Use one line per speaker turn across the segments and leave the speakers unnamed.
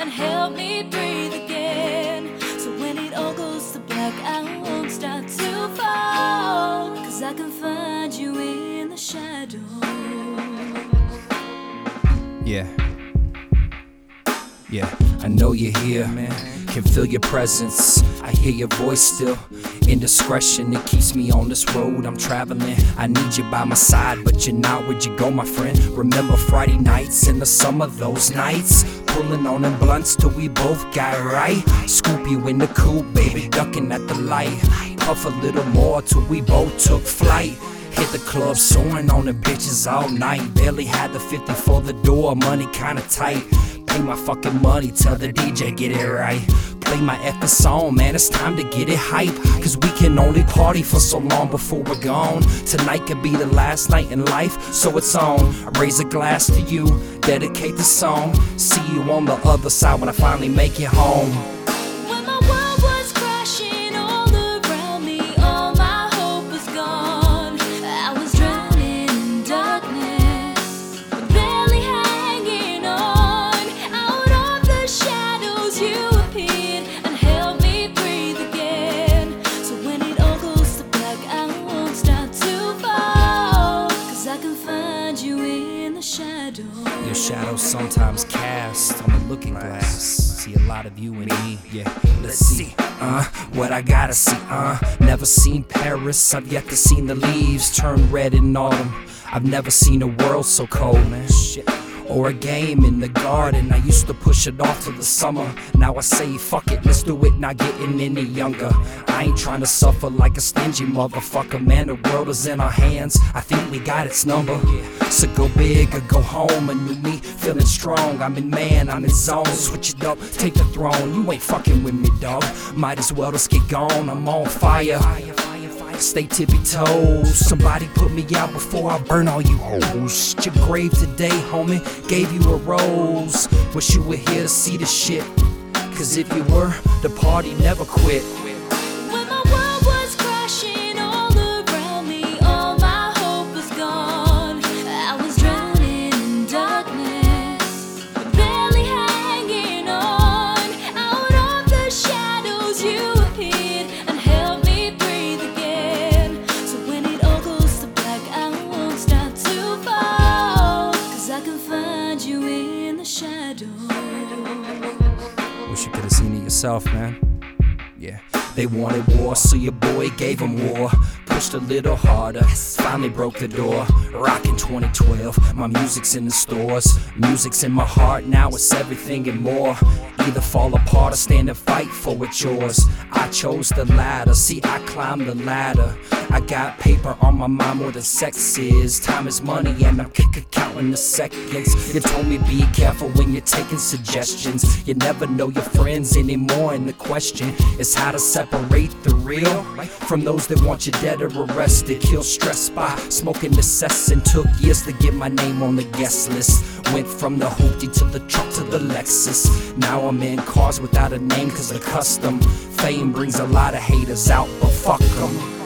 and help me breathe again. So when it all goes to black, I won't start to fall. Cause I can find you in the shadows.
Yeah. Yeah, I know you're here, man. Can feel your presence. I hear your voice still. Indiscretion, it keeps me on this road I'm traveling. I need you by my side, but you're not where'd you go, my friend. Remember Friday nights in the summer, those nights? Pulling on them blunts till we both got right. Scoop you in the coupe, baby, ducking at the light. Puff a little more till we both took flight. Hit the club, soaring on the bitches all night. Barely had the 50 for the door, money kinda tight. Pay my fucking money, tell the DJ get it right. Play my effing song, man, it's time to get it hype. Cause we can only party for so long before we're gone. Tonight could be the last night in life, so it's on. I raise a glass to you, dedicate the song. See you on the other side when I finally make it home. Sometimes cast on the looking glass. See a lot of you in me, yeah. Let's see, uh, what I gotta see, uh. Never seen Paris, I've yet to seen the leaves turn red in autumn. I've never seen a world so cold, man. Shit. Or a game in the garden. I used to push it off to the summer. Now I say, fuck it, let's do it, not getting any younger. I ain't trying to suffer like a stingy motherfucker, man. The world is in our hands. I think we got its number. So go big or go home. A new me, feeling strong. I'm in man, I'm in zone. Switch it up, take the throne. You ain't fucking with me, dog. Might as well just get gone. I'm on fire. Stay tippy toes. Somebody put me out before I burn all you hoes. Your grave today, homie. Gave you a rose. Wish you were here to see the shit. Cause if you were, the party never quit. Man. Yeah. They wanted war, so your boy gave them war. Pushed a little harder, finally broke the door. Rockin' 2012, my music's in the stores. Music's in my heart, now it's everything and more. Either fall apart or stand and fight for what's yours. I chose the latter, see, I climbed the ladder. I got paper on my mind more than sex is. Time is money, and I'm kick counting the seconds. You told me be careful when you're taking suggestions. You never know your friends anymore, and the question is how to separate the real from those that want you dead or arrested. Kill stress by smoking the and took years to get my name on the guest list. Went from the hoopty to the truck to the Lexus. Now I'm in cars without a name, cause the custom. Fame brings a lot of haters out, but fuck 'em.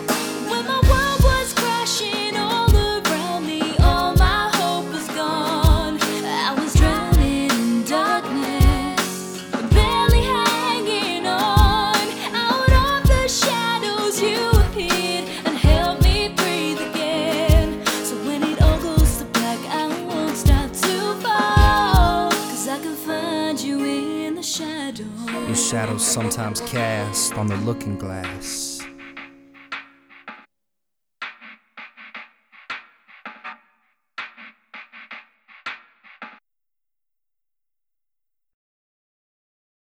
Your shadows sometimes cast on the looking glass.